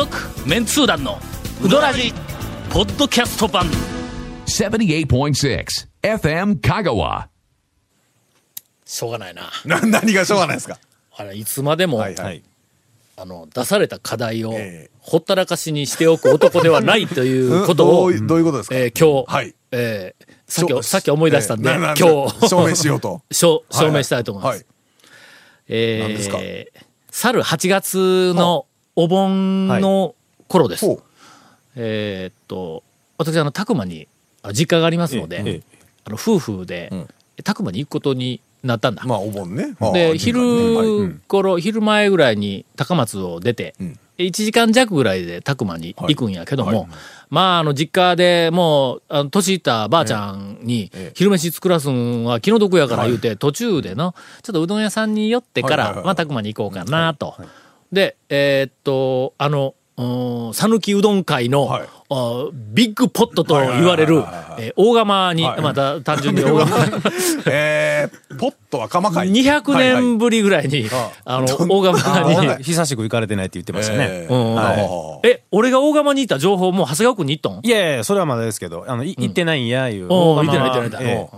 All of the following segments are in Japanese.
続メンツー団のウドラジポッドキャスト版。78.6 FM Kagawa. しょうがないな。な何がしょうがないですか？あれいつまでも、はいはい。あの出された課題をええ。ほったらかしにしておく男ではないという ことを、どういどういうことですか、えー今日、はい。えーさっきさっき思い出したんで、えー今日。証明しようと。証証明したいと思います。はい。え何ですか？ー、去る8月のお盆の頃です。ほうえーっと、私、あの、たくまに、あ実家がありますので、ええあの夫婦で、たくまに行くことになったんだ。まあお盆ね。あで、あ昼はい頃、昼前ぐらいに高松を出て、ん。1時間弱ぐらいでたくまに行くんやけども、はい。はいまあ、あの、実家でもう、あの年いったばあちゃんにええ、昼飯作らすんは気の毒やから言うて、途中での、ちょっとうどん屋さんに寄ってから、はいはいはいまあ、たくまに行こうかなと。で、えーっと、あの、うん讃岐うどん会の、はいあビッグポットと言われるはいはいはいはいはいえー大釜に、はいまた単純に大釜 えー、ポットは釜会200年ぶりぐらいに、あの、大釜に、はい久しく行かれてないって言ってましたね。うんはえ、俺が大釜に行った情報もう長谷川君に行ったんいやいや、それはまだですけど、あの、い行ってないんや、いう。行ってない釜行ってない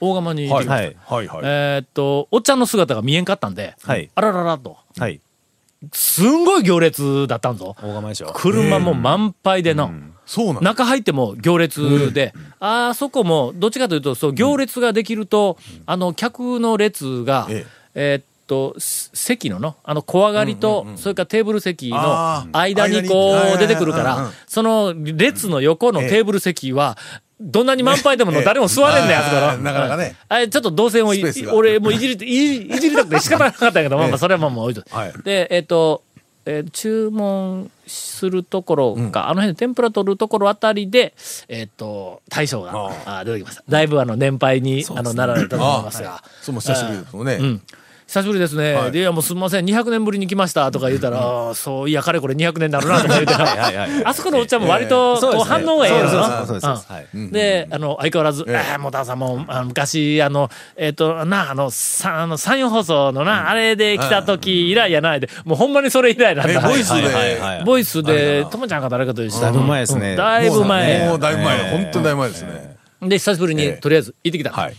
大釜に行ってはいはい、えーっと、おっちゃんの姿が見えんかったんで、はいあらららと、はい。すんごい行列だったんぞ。車も満杯での、そうなんだ。中入っても行列で、あそこも、どっちかというと、そう、行列ができると、あの、客の列が、ええ。ーっと、す席のの、あの、小上がりと、それからテーブル席の間にこう出てくるからその列の横のテーブル席は、どんなに満杯でもの 誰も座れんねん、ええあそこの。あーなかなかね。あれ、ちょっと動線を俺もういじり、いじいじりたくて仕方なかったんやけど、まあまあ、それはまあもう置いとで、えっ、と、えー注文するところか、あの辺で天ぷら取るところあたりで、えっ、と、大将がああ出てきました。だいぶあの、年配に、あの、なられたと思いますが。そうも久しぶりですもんね、うん。久しぶりですね。はい。で、いやもうすみません、200年ぶりに来ましたとか言うたら、そういや、かれこれ200年になるなとか言うた。ら、あそこのおっちゃんも割と、こう反応がええよ。であの、相変わらず、ええ。ああ、もうたさんも、あの昔、あの、えっ、と、な、あの、さあの、山陽放送のな、あれで来た時以来やないで、もうほんまにそれ以来なんだ。えボイスで、ボイスで、ともちゃんか誰かと一緒だいぶ前ですね。うんだいぶ前。もうだいぶ前、ええ。本当にだいぶ前ですね、で、久しぶりに、ええ。とりあえず行ってきた。はい。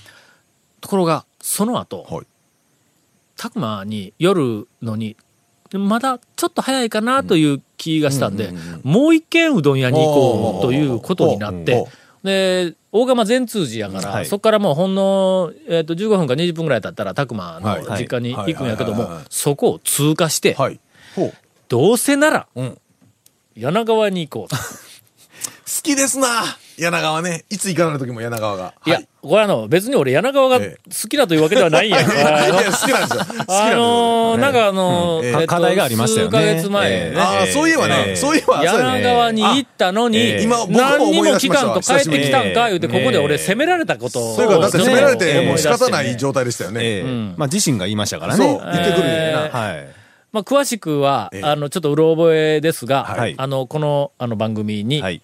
ところが、その後、はいたくまに夜のに、まだちょっと早いかなという気がしたんで、もう一軒うどん屋に行こうということになって、で、大釜善通寺やから、はい。そこからもうほんの、えっと15分か20分ぐらい経ったら、たくまのはい実家に行くんやけどもそこを通過して、どうせなら、うん。柳川に行こうと。きですな柳川ね。いつ行かない時も柳川が。いや、これあの、別に俺柳川がえ好きだというわけではないんや。はい、いや好きなんですよ。好きなんですよ。あのーなんかあのーうん。えっと課題がありましたよね。数ヶ月前ね、ええ。ああそういえばね、ええ。そういえば柳川に行ったのに、ええ。今僕も何にも期間と帰ってきたんか、言うて、ここで俺え。え責められたこと。を。それからだって責められてもう仕方ない状態でしたよね、ええ。ん。まあ、自身が言いましたからそうね。言ってくるよね、えーはい。まあ、詳しくは、ええ。あの、ちょっとうろ覚えですが、はい。あの、この、あの番組に、はい。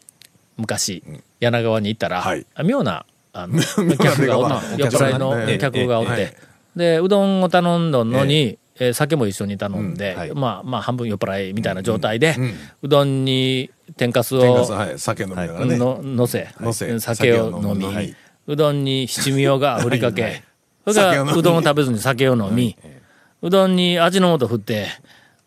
昔、柳川に行ったら、はい。あ妙な、あの、客がおっ出方酔っ払いのお客がおって、ええで、うどんを頼んだのに、えー酒も一緒に頼んで、うんはい。まあ、まあ、半分酔っ払いみたいな状態で、ううんどんに天かすをはい酒飲みながらね、ののせ、酒を飲み、酒を飲みうどんに七味をが振りかけ、はいそれからうどんを食べずに酒を飲み、うどんに味の素振って、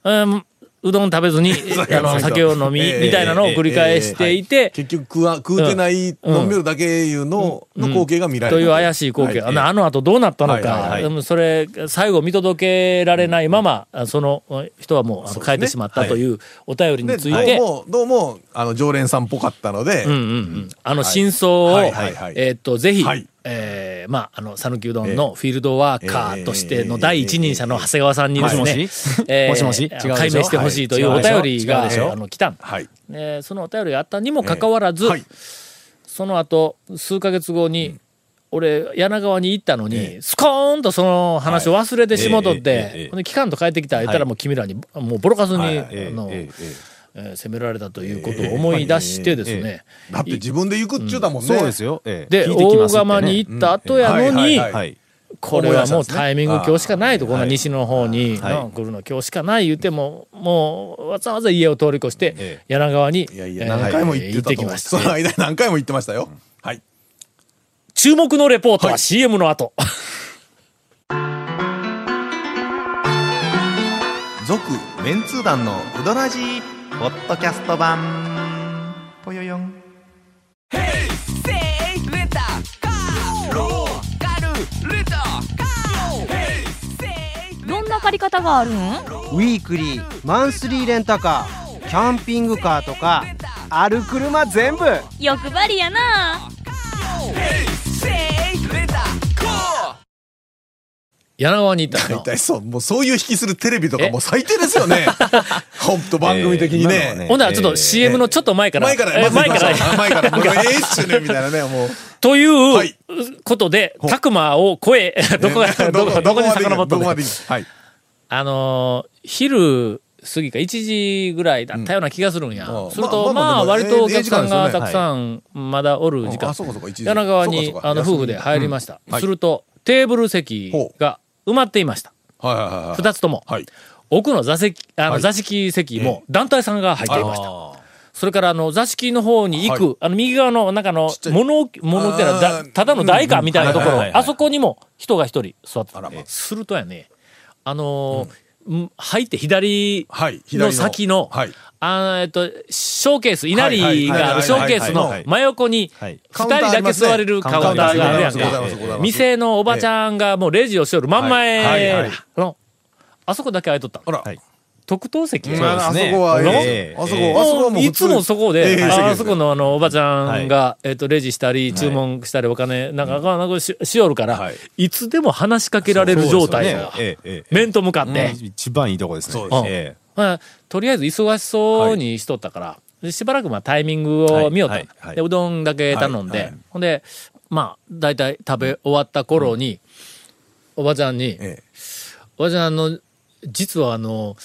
えーうどん食べずに あの酒を飲み、ええ。みたいなのを繰り返していて、結局食わ食うてない、うん飲んでるだけいうの、の光景が見られる。という怪しい光景、はい。あのあの後どうなったのか、はいはいはい。でもそれ、最後見届けられないまま、あその人はもう帰ってしまったというお便りにでついて、どうもどうもあの常連さんっぽかったので、うんうんうん、あの真相を、はいはいはい。えーっと、ぜひ、はい。えーまあ、あの、讃岐うどんのフィールドワーカーとしての第一人者の長谷川さんにですね、もしもし？えーもしもし？解明してほしいというお便りが、あの、来たん。はい。でそのお便りがあったにもかかわらず、はい。その後、数ヶ月後に、俺、柳川に行ったのに、スコーンとその話を忘れてしもとっえええええてえ、期間と帰ってきたら言ったらもう君らに、もうボロカスに、はい。あの、えー責められたということを思い出してですね、だって自分で行くっちゅうだもんね、そうですよ。ええ。で、ね釜に行った後やのに。これはもうタイミング今日しかないと、こんなはい西の方に、は来るの今日しかない言っても、もうわざわざ家を通り越してえ、柳川に、いやいや、えー何回も言ってきました。その間何回も言ってましたよ。はい。注目のレポートははい。CM の後。続、メンツー団のうどらじポッドキャスト版。ぽよよん。どんな借り方があるん？ウィークリーマンスリーレンタカーキャンピングカーとかある車全部欲張りやな柳川に行ったの。大体そう、もうそういう引きするテレビとかもう最低ですよね。ほんと番組的にね。えーねほんならちょっと CM のちょっと前から。前から、え前から。あ前から、もうええっすね、みたいなね、もう。といはい。うことで、たくまを超え、どこが、どこ、どこに遡ったのどこまでいいはい。あのー、昼過ぎか1時ぐらいだったような気がするんや。うんすると、まあ、まあ割とおええ客さんがたくさん、まだおる時間。柳川にあの、夫婦で入りました。はい。すると、テーブル席が埋まっていました。はいはいはいはい。二つとも。はい。奥の座席、あの、はい座敷席も団体さんが入っていました。あそれから、あの、座敷の方に行く、はいあの、右側の、なんかあの物置、物置ってのはただの台かみたいなところはいはいはい、はいあそこにも人が一人座ってたま。するとやね、あのー、うん入って。左の先の、はい。あーえっと、ショーケース、稲荷があるショーケースの真横に、はい二人だけ座れるカウンターがあるやんか。店のおばちゃんがもうレジをしよる真んはいはい前はい。の、あそこだけ空いとった。特等席そそうですね。こは、ええ。あそこ、ええあそこはもういつもそこで、ええ。ああそこのあの、おばちゃんが、えっと、レジしたり、注文したり、お金、なんか、なんかししよるから、はい。いつでも話しかけられる状態ね。が、面と向かって、ええ一番いいとこですね。そうですえまあとりあえず忙しそうにしとったから、でしばらくまあタイミングを見よった、はいはいはい。でうどんだけ頼んで、はいはい。ほんでまあ大体食べ終わった頃に、おばちゃんに、ええ。おばちゃんあの実はあの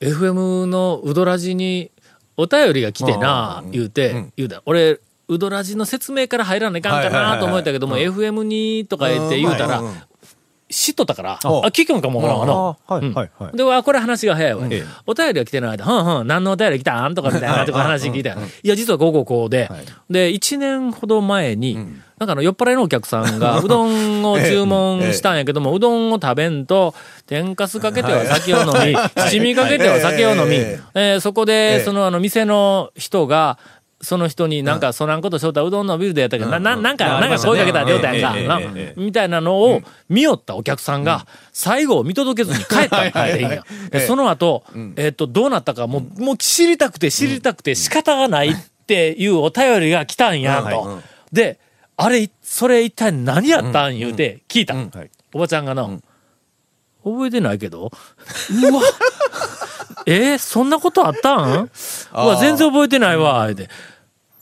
FM のうどらじにお便りが来てな、言うて、言うた俺うどらじの説明から入らないかんかなと思ったけども、FM にとか言って言うたら、うんうんうん知っとったから、あ、あ。聞くんかもわから。あはいうん。はいはい。で、わこれ話が早いわ。ええ。お便りが来てない間、ふんふん、何のお便り来たん？とかみたいなとか話聞いたよ。いや、実はこうこうこうで、はい。で、1年ほど前に、なんかあの、酔っ払いのお客さんが、うどんを注文したんやけども、うどんを食べんと、天かすかけては酒を飲み、七味かけては酒を飲み、ええーそこえで、え。そのあの、店の人が、その人になんか、そらんことしょうたらうどんのビルでやったけど、な、ななんか、なんか声かけたら出ようたやん。か、みたいなのを見よったお客さんが、最後を見届けずに帰ったんや。でええその後、えっと、どうなったか、もう、もう知りたくて知りたくて仕方がないっていうお便りが来たんや、と。で、あれ、それ一体何やったん言うて聞いた。はい。おばちゃんがな、覚えてないけど、うわ、えーそんなことあったん？うわ、全然覚えてないわ、言うて。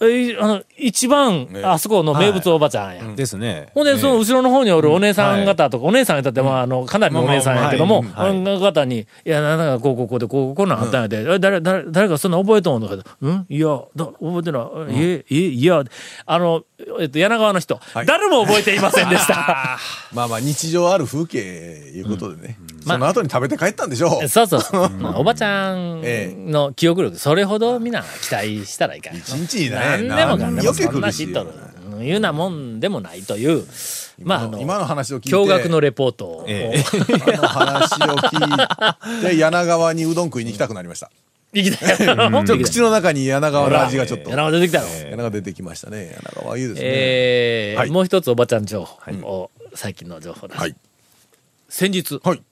えーあの、一番、あそこの名物おばちゃんや。ですね。ほんで、その後ろの方におるお姉さん方とか、お姉さん方って、まあ、あの、かなりのお姉さんやけども、まあの方に、いや、なんか、こう、こう、こうで、こう、こうなんあったんやで、え誰、誰、誰かそんな覚えとんのかと、うん？いや、だ覚えてない。え、え、いや、あの、えっと、柳川の人、はい。誰も覚えていませんでした。まあまあ、日常ある風景いうことでね。まあその後に食べて帰ったんでしょう。そうそう そう。おばちゃんえの記憶力、それほどみんな期待したらいかん。一日にね、何でもかんでもそんな知っとる。いうなもんでもないという、まあ、あの、今の話を聞いて。驚愕のレポートを、え今の話を聞いて、柳川にうどん食いに行きたくなりました。行きたい。ちょっと口の中に柳川の味がちょっと。柳川出てきたの？柳川出てきましたね。柳川いいですね。えーはいもう一つおばちゃん情報を、最近の情報です。はい。先日、はい。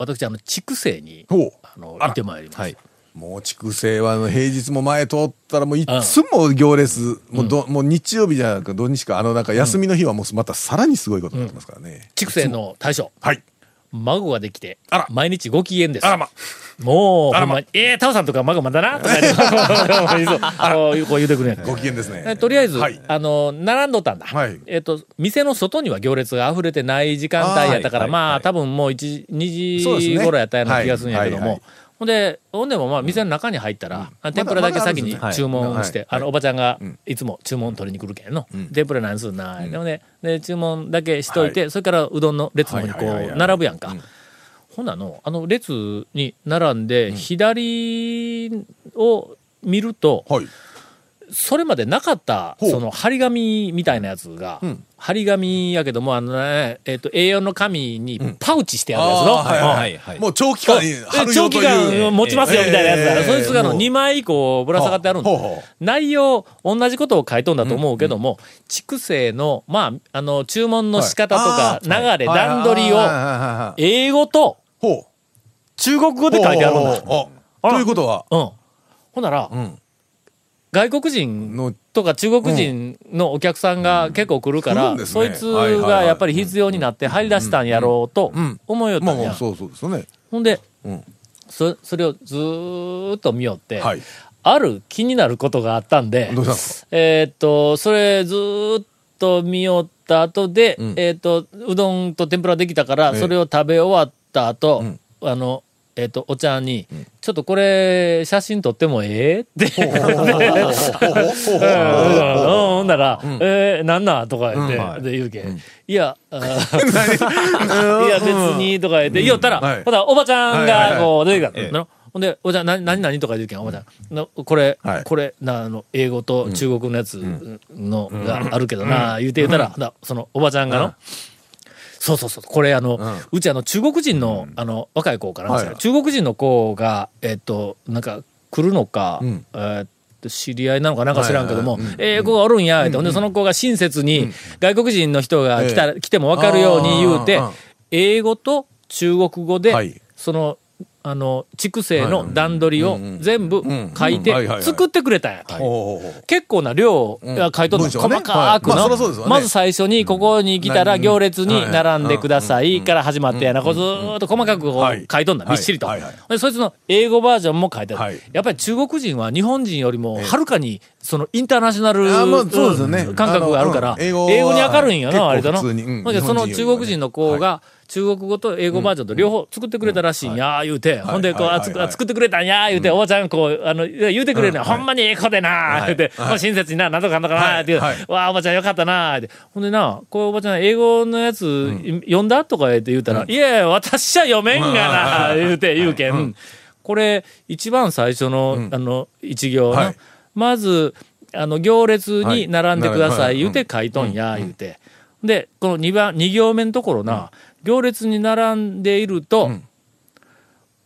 私、あの、筑西に。あの、行ってまいりました。はい。もう筑西はあの平日も前通ったらもういつも行列、もうどもう日曜日じゃなく土日かあのなんか休みの日はもうまたさらにすごいことになってますからね。筑西の大将、はい。孫ができて毎日ご機嫌です。あらま。もう、あらま。えー、タオさんとか孫まだな？とか言って、こう言うてくご機嫌ですね。えとりあえず、はい。あの、並んどったんだ。はい。えっ、と、店の外には行列が溢れてない時間帯やったから、まあ、はい。多分もう1、2時頃やったような気がするんやけども、ほんで、ほんでもまあ店の中に入ったら、あ天ぷらだけ先に注文して、はい。あの、おばちゃんがん。いつも注文取りに来るけんの。ん。天ぷら何すんな、でもね、で、注文だけしといて、それからうどんの列の方にこう、並ぶやんか。うん。ほんなの、あの列に並んで、左を見ると、はい。それまでなかった、その、張り紙みたいなやつが、うん張り紙やけども、あのね、えっ、と、A4 の紙にパウチしてあるやつの、はいうんはい。はいもう長期間長期。間持ちますよみたいなやつ。だ、ええそいつがあのもう2枚以降ぶら下がってあるんだほうほう。内容、同じことを書いとんだと思うけども、畜生の、まあ、あの、注文の仕方とか、はい。流れ、はい。段取りを、英語とほう。中国語で書いてあるんだ。ということは、うん。ほんなら、ん外国人の、とか中国人のお客さんが結構来るから、来るんね。そいつがやっぱり必要になって入り出したんやろうとうん。思いよったんや。ほんで、うん。そそれをずーっと見よって、はい。ある気になることがあったんでえーっと、それずーっと見よった後で、ん。えーっと、うどんと天ぷらできたから、ええ。それを食べ終わった後、ん。あの、えーっと、お茶に、ちょっとこれ、写真撮ってもええ？って。うんほんなら、えー、なんなんとか言って、うんはいで言うけん。いや、いや、別に、とか言って、言おったら、はいほら、おばちゃんが、はいはいはいこう、出てきたええの。ほんで、おばちゃん、な、何々とか言うけん、おばちゃん。なこれ、はいこれ、な、あの、英語と中国のやつの、があるけどな、言うて言うたら、その、おばちゃんがの、そうそうそう、これあの、うちあの、中国人の、あの、若い子かな、はい中国人の子が、えっと、なんか、来るのか、ん。えー知り合いなのかなんか知らんけども、ええ子がおるんや、って。ほんで、その子が親切に、外国人の人が来たら、来ても分かるように言うて英語と中国語で、はい。その、あの、畜生の段取りを全部ん。書いて作ってくれたんやと。結構な量が書いとるの、文章がね。細かくの、はい。まず最初にここに来たらうん。行列に並んでくださはいいから始まってやな、こうずーっと細かく書いとんだ、びはい。っしりと。でそいつの英語バージョンも書いてある。はい。やっぱり中国人は日本人よりもはるかにそのインターナショナル感覚があるから、英語に明るいんやな、割とな。結構普通に。うん。ほんでその中国人の子はが、中国語と英語バージョンと両方作ってくれたらしいん。や、言うて、ほんで、こう、作ってくれたんや、言うて、おばちゃん、こう、あの、言うてくれるのよ、うん。ほんまにええ子でな、言うて、親切にな、なんとかなんとかな、ってわあ、おばちゃんよかったな、って。ほんでな、こう、おばちゃん、英語のやつ、読んだとか言って言うたら、いやいや、私は読めんがな、言うて、言うけん。これ、一番最初の、あの、一行のはい、まず、あの、行列に並んでくださはい。い、言うて書いとんや、言うて。で、この2番、二行目のところな、行列に並んでいると、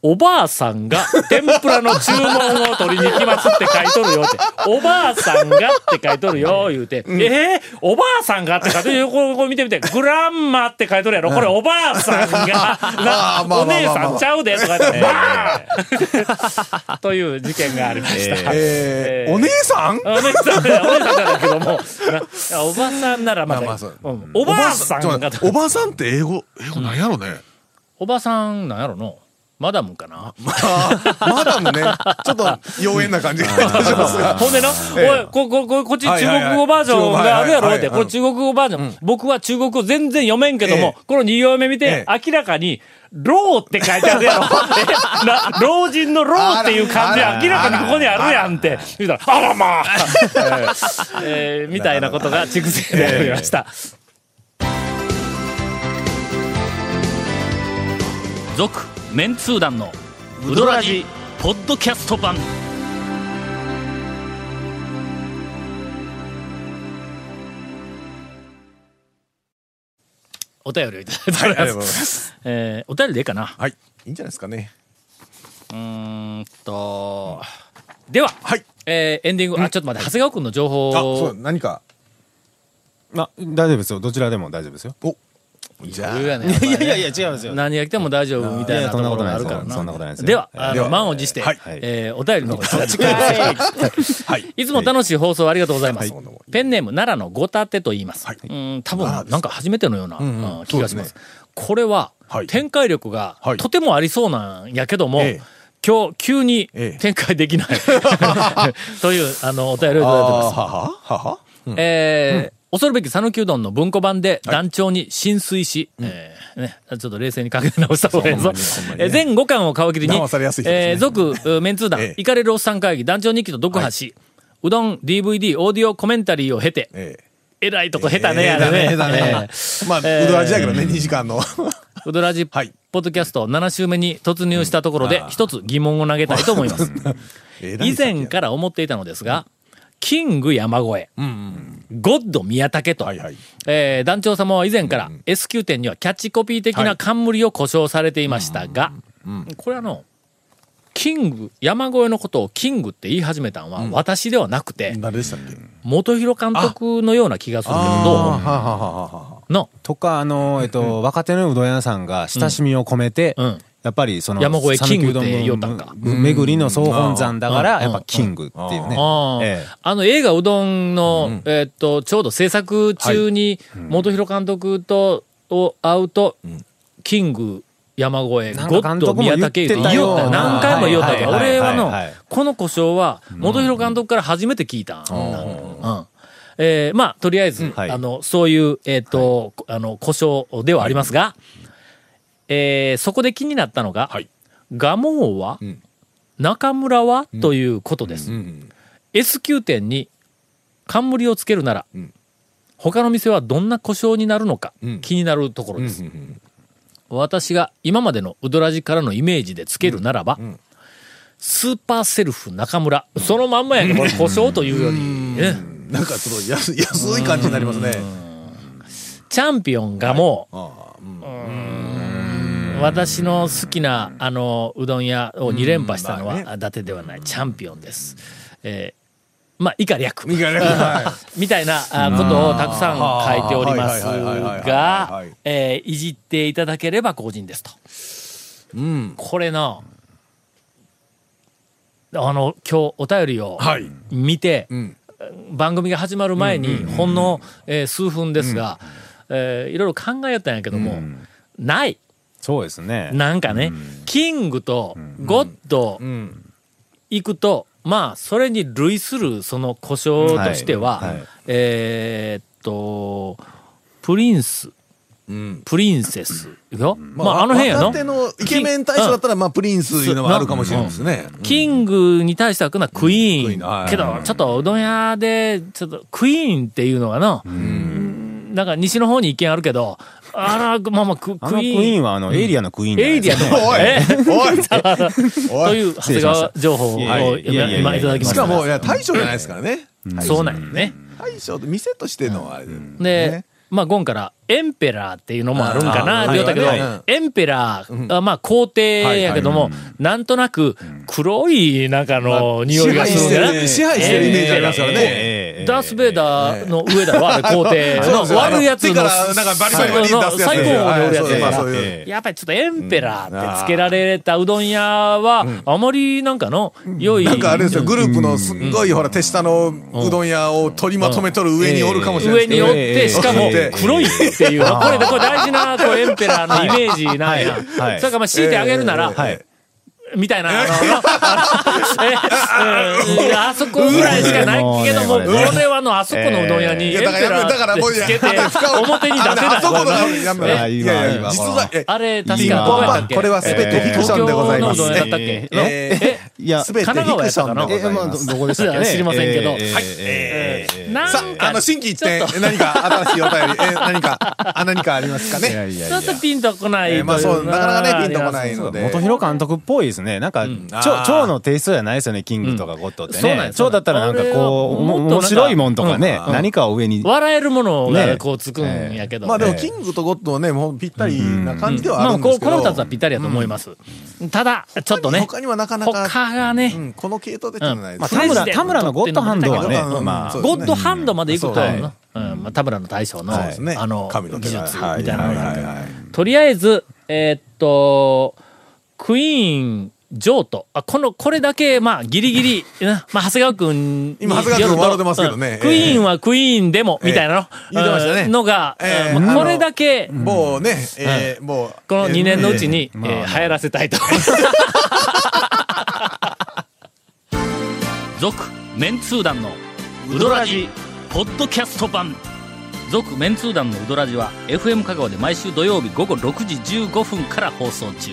おばあさんが天ぷらの注文を取りに来ますって書いとるよって。おばあさんがって書いとるよ、言うて。えー、おばあさんがって書いてるこれこれ見てみて。グランマって書いとるやろ。これおばあさんが、お姉さんちゃうでとか言って、バー。ン という事件がありました。えー、えー。お姉さん？お姉さんお姉さんじゃないけども、なおばさんならまだ。まあまあそう。うん。おばあさんが。おばさんって。英語、英語なんやろね。おばさんなんやろの？マダムかな？マダムね、ちょっと妖艶な感じがしますが。ほんでな、ええ。おい、こ、こ、こ、こっち中国語バージョンがあるやろ？って、これ中国語バージョン。僕は中国語全然読めんけどもえ、この二行目見てえ、明らかに、老って書いてあるやろ。老人の老っていう漢字明らかにここにあるやんって。言うたら、あらまあ。えー えーみたいなことが畜生でありました。続、メンツー団の、ウドラジ、ポッドキャスト版。お便りをいただいておりはいありがとうごます。ざいます。えーお便りでいいかなはい。いいんじゃないですかね。うーんと、では、はい。えーエンディング、あ、ちょっと待って、長谷川君の情あ、そう、報。何か。あ、大丈夫ですよ。どちらでも大丈夫ですよ。お、じゃあ。いやいやいや、違いますよ。何が来ても大丈夫みたいなところがあるからな。そんなことないですよ。では、そんなあの、では。満を持して、はい。えーお便りの方はい。いつも楽しい放送ありがとうございます。はい。ペンネーム奈良のごたてと言います。はい。うん多分なんか初めてのような、んうん。うん気がします。これは、はい。展開力がはい。とてもありそうなんやけども、ええ。今日急にええ。展開できない、というあのお便りをいただいてます。はははえー恐るべき讃岐うどんの文庫版で団長に浸水し、えーね、ちょっと冷静に考え直した方がいいぞ。ねえ全5巻を皮切りにね。えー続、うメンツー団、ええ。イカれるおっさん会議、団長日記と読破し、うどん、DVD、オーディオコメンタリーを経て、ええ。えらいとこ下手ね、ええあれね。下手ねえーまあ、えーうどらじやけどね、2時間の。うどらじ、はい。ポッドキャスト7週目に突入したところで、一つ疑問を投げたいと思います。以前から思っていたのですが、キング山越え、ゴッド宮武と、はいはい。えー団長様は以前から S 級店にはキャッチコピー的な冠を故障されていましたが、これあの、キング、山越えのことをキングって言い始めたのは私ではなくて、誰でしたっけ？元弘監督のような気がするけど、どうとか、あの、えっと、若手のうどん屋さんが親しみを込めて、うんやっぱりその、山越えキングって言おったんか。巡りの総本山だから、うん。やっぱキングっていうね。あの映画うどんの、えーっと、ちょうど制作中に、元弘監督と、を会うと、キング山越え、ゴッド宮武って言言ってた何回も言おったけど、俺はのこの故障は、元弘監督から初めて聞いたんだ。うん。えーまあ、とりあえず、はい。あの、そういう、えーっと、あの、故障ではありますが、えーそこで気になったのが、はい。ガモ王は、ん。中村は、ということです。うん。S 級店に冠をつけるなら、ん。他の店はどんな故障になるのか、うん。気になるところです、うんうん私が今までのウドラジからのイメージでつけるならば、ん。スーパーセルフ中村そのまんまやん。けこれ故障というより、ね、なんかちょっと安安い感じになりますね。チャンピオンがもう、ああうん私の好きなあのうどん屋を2連覇したのは、伊達ではないチャンピオンです、えーまあ以下略いいかねはい みたいなあことをたくさん書いておりますはいはいはいはいはいはいがはい、えーいじっていただければ公人ですと。うん。これな、あの、今日お便りをはい。見て、うん。番組が始まる前に、ほんの、えー数分ですが、えーいろいろ考えたんやけども、ない。そうですね。なんかね、キングとゴッドうん。行くと、まあ、それに類するその故障としては、はい。はい。えーっと、プリンス、うん。プリンセスよ？ままあ、あ、あの辺やの？のイケメン大将だったら、まあ、プリンスいうのはあるかもしれないですね。キングに対してはくなクイクイーン。けど、ちょっとうどん屋で、ちょっとクイーンっていうのがな、なんか西の方に一見あるけど、あら、まあまあ、クあのクイクイーン。ーンは、あの、エイリアのクイーンエイリアの、おい。えおい。おい。という長谷川情報をいやいやいやいや。今いただきました。しかも、いや、大将じゃないですからね。そうなんよね。大将って店としてのあれで。でね、まあ、ゴンから、エンペラーっていうのもあるんかなって言ったけど、エンペラー、あまあ、皇帝やけども、なんとなく、黒い、なんかの、匂いがするんだよね。支配してるイメージありますからね。ええダース・ベイダーの上だろ、あれ、皇帝。悪いやつの、最高峰におるやつやからやっぱりちょっとエンペラーってつけられたうどん屋は、あまりなんかの、良い。なんかあれですよ、グループのすんごい、ほら、手下のうどん屋を取りまとめとる上におるかもしれない上におって、しかもええ黒いっていう、これでこれ大事なこうエンペラーのイメージなんや。それからまあ強いてあげるなら、はい。みたいな、あの、あそこぐらいしかないけども、これはの、あそこのうどん屋にエンペいやだからラだからもうーつけて、深表に出せない。あそこのやめえいやいや、実は、えあれ、確かどこれは全てフィクションでございます。東京のうどん屋だったっけ？ええいや、すべてフィクションでございえ、まあ。どどこでしたっけ？ね知りませんけど。ええはい。なんさあ、あの、か、新規一点、何か新しいお便り、え、何か、あ、何かありますかね？ちょっとピンとこないまあそうなかなかねピンとこないので。元広監督っぽいですね。なんか、あ超ー。超のテイストじゃないですよね、キングとかゴッドってね。そうなんや。超だったらなんかこう、面白いもんとかね、うん何かを上に。笑えるものがねこうつくんやけど。まあでも、ええキングとゴッドはね、もうぴったりな感じではまあ、あるんですけど。こうこの二つはぴったりだと思います。ただ、ちょっとね、他にはなかなか、他がね、うん、この系統でっていうのはないまあ、です。田村、田村のゴッドハンドはね、うんまあゴッドハンドまで行くと、そううん。まあ、田村の大将の。あの、技術みたいなのがあってはいはいはいはい。とりあえず、えーっと、クイーン、ジョート。あ、この、これだけ、まあ、ギリギリ、うんまあ、長谷川くんに今長谷川君よると笑ってますけどねうんクイーンはクイーンでも、みたいなの、言ってましたねうんのが、これだけ、もうね、えーもう。この2年のうちに、えまあー流行らせたいと。続、メンツー団の、ウドラジ、ポッドキャスト版。続メンツー団のウドラジは FM 香川で毎週土曜日午後6時15分から放送中